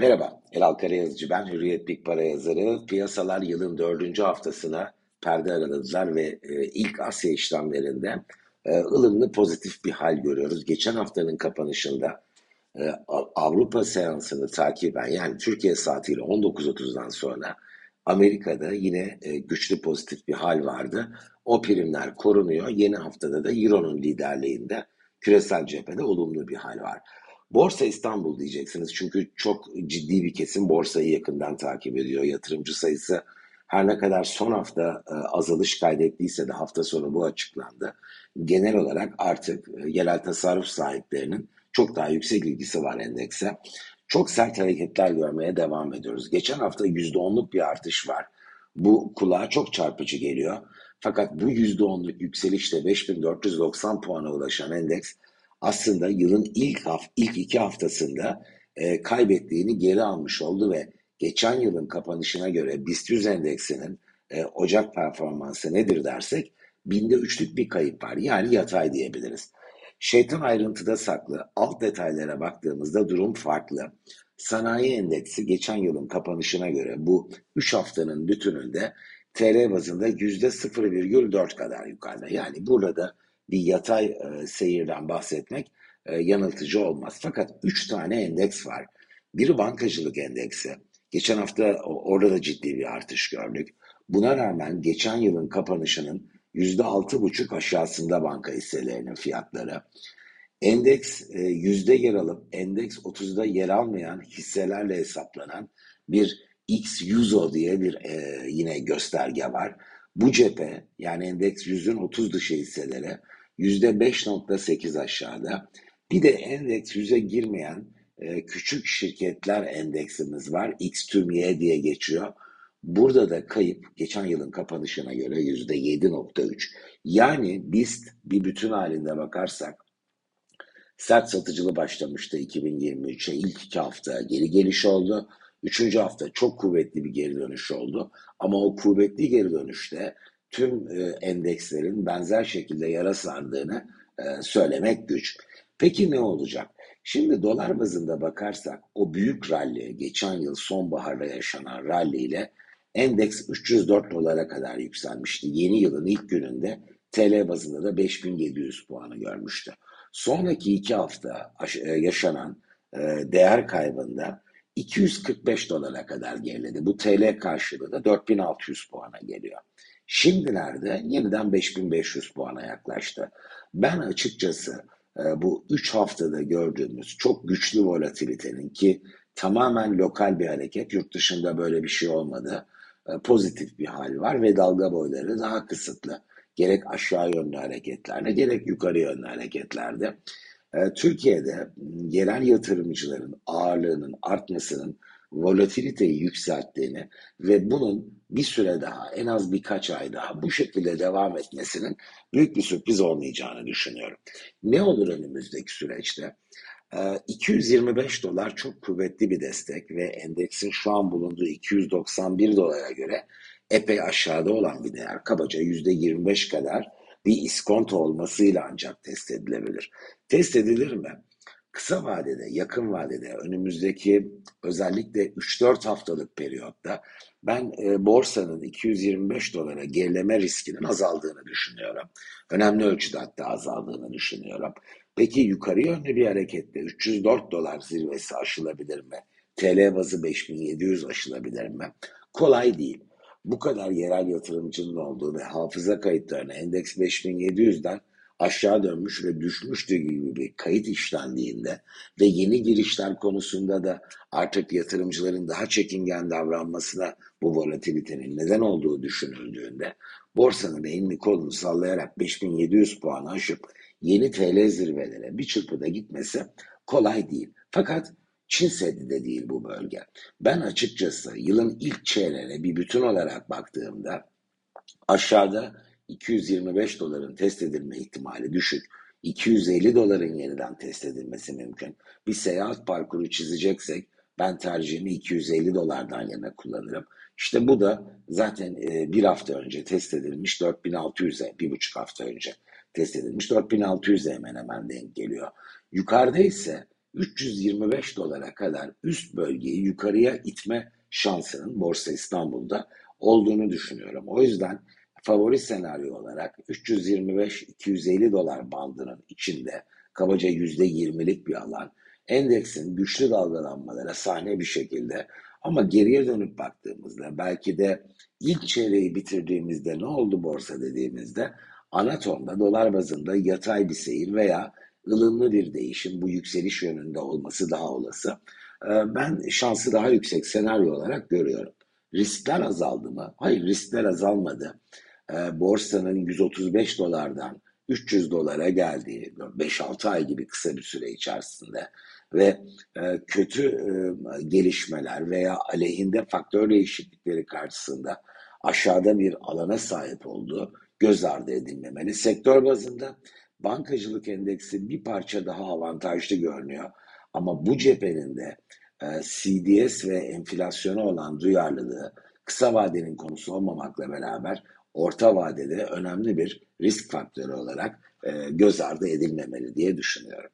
Merhaba, Elal Karayazıcı ben, Hürriyet Big Para yazarı. Piyasalar yılın dördüncü haftasına perde araladılar ve e, ilk Asya işlemlerinde e, ılımlı pozitif bir hal görüyoruz. Geçen haftanın kapanışında e, Avrupa seansını takiben yani Türkiye saatiyle 19.30'dan sonra Amerika'da yine e, güçlü pozitif bir hal vardı. O primler korunuyor. Yeni haftada da Euro'nun liderliğinde küresel cephede olumlu bir hal var. Borsa İstanbul diyeceksiniz çünkü çok ciddi bir kesim borsayı yakından takip ediyor. Yatırımcı sayısı her ne kadar son hafta e, azalış kaydettiyse de hafta sonu bu açıklandı. Genel olarak artık e, yerel tasarruf sahiplerinin çok daha yüksek ilgisi var endekse. Çok sert hareketler görmeye devam ediyoruz. Geçen hafta %10'luk bir artış var. Bu kulağa çok çarpıcı geliyor. Fakat bu %10'luk yükselişte 5490 puana ulaşan endeks aslında yılın ilk haf ilk iki haftasında e, kaybettiğini geri almış oldu ve geçen yılın kapanışına göre BIST 100 endeksinin e, Ocak performansı nedir dersek binde üçlük bir kayıp var. Yani yatay diyebiliriz. Şeytan ayrıntıda saklı. Alt detaylara baktığımızda durum farklı. Sanayi endeksi geçen yılın kapanışına göre bu 3 haftanın bütününde TL bazında %0,4 kadar yukarıda. Yani burada bir yatay e, seyirden bahsetmek e, yanıltıcı olmaz. Fakat 3 tane endeks var. Biri bankacılık endeksi. Geçen hafta orada da ciddi bir artış gördük. Buna rağmen geçen yılın kapanışının %6,5 aşağısında banka hisselerinin fiyatları. Endeks e, yüzde yer alıp endeks 30'da yer almayan hisselerle hesaplanan bir X100O diye bir e, yine gösterge var. Bu cephe yani endeks yüzün 30 dışı hisselere %5.8 aşağıda. Bir de endeks girmeyen e, küçük şirketler endeksimiz var. X tüm Y diye geçiyor. Burada da kayıp geçen yılın kapanışına göre %7.3. Yani BIST bir bütün halinde bakarsak sert satıcılı başlamıştı 2023'e ilk iki hafta geri geliş oldu. Üçüncü hafta çok kuvvetli bir geri dönüş oldu. Ama o kuvvetli geri dönüşte tüm e, endekslerin benzer şekilde yara sardığını e, söylemek güç. Peki ne olacak? Şimdi dolar bazında bakarsak o büyük rally, geçen yıl sonbaharda yaşanan rally ile endeks 304 dolara kadar yükselmişti. Yeni yılın ilk gününde TL bazında da 5700 puanı görmüştü. Sonraki iki hafta e, yaşanan değer kaybında 245 dolara kadar geriledi. Bu TL karşılığı da 4600 puana geliyor. Şimdilerde yeniden 5500 puana yaklaştı. Ben açıkçası e, bu 3 haftada gördüğümüz çok güçlü volatilitenin ki tamamen lokal bir hareket, yurt dışında böyle bir şey olmadı. E, pozitif bir hal var ve dalga boyları daha kısıtlı. Gerek aşağı yönlü hareketlerde gerek yukarı yönlü hareketlerde. E, Türkiye'de yerel yatırımcıların ağırlığının artmasının volatiliteyi yükselttiğini ve bunun bir süre daha en az birkaç ay daha bu şekilde devam etmesinin büyük bir sürpriz olmayacağını düşünüyorum. Ne olur önümüzdeki süreçte? 225 ee, dolar çok kuvvetli bir destek ve endeksin şu an bulunduğu 291 dolara göre epey aşağıda olan bir değer. Kabaca %25 kadar bir iskonto olmasıyla ancak test edilebilir. Test edilir mi? Kısa vadede, yakın vadede, önümüzdeki özellikle 3-4 haftalık periyotta ben e, borsanın 225 dolara gerileme riskinin azaldığını düşünüyorum. Önemli ölçüde hatta azaldığını düşünüyorum. Peki yukarı yönlü bir harekette 304 dolar zirvesi aşılabilir mi? TL bazı 5700 aşılabilir mi? Kolay değil. Bu kadar yerel yatırımcının olduğu ve hafıza kayıtlarına endeks 5700'den aşağı dönmüş ve düşmüştü gibi bir kayıt işlendiğinde ve yeni girişler konusunda da artık yatırımcıların daha çekingen davranmasına bu volatilitenin neden olduğu düşünüldüğünde borsanın elini kolunu sallayarak 5700 puan aşıp yeni TL zirvelere bir çırpıda gitmesi kolay değil. Fakat Çin Seddi de değil bu bölge. Ben açıkçası yılın ilk çeyreğine bir bütün olarak baktığımda aşağıda 225 doların test edilme ihtimali düşük. 250 doların yeniden test edilmesi mümkün. Bir seyahat parkuru çizeceksek ben tercihimi 250 dolardan yana kullanırım. İşte bu da zaten e, bir hafta önce test edilmiş 4600'e, bir buçuk hafta önce test edilmiş 4600'e hemen hemen denk geliyor. Yukarıda ise 325 dolara kadar üst bölgeyi yukarıya itme şansının Borsa İstanbul'da olduğunu düşünüyorum. O yüzden favori senaryo olarak 325-250 dolar bandının içinde kabaca %20'lik bir alan endeksin güçlü dalgalanmalara sahne bir şekilde ama geriye dönüp baktığımızda belki de ilk çeyreği bitirdiğimizde ne oldu borsa dediğimizde anatomda dolar bazında yatay bir seyir veya ılımlı bir değişim bu yükseliş yönünde olması daha olası. Ee, ben şansı daha yüksek senaryo olarak görüyorum. Riskler azaldı mı? Hayır riskler azalmadı. Ee, borsanın 135 dolardan 300 dolara geldiği 5-6 ay gibi kısa bir süre içerisinde ve e, kötü e, gelişmeler veya aleyhinde faktör değişiklikleri karşısında aşağıda bir alana sahip olduğu göz ardı edilmemeli. Sektör bazında bankacılık endeksi bir parça daha avantajlı görünüyor. Ama bu cephenin de e, CDS ve enflasyona olan duyarlılığı kısa vadenin konusu olmamakla beraber orta vadede önemli bir risk faktörü olarak göz ardı edilmemeli diye düşünüyorum.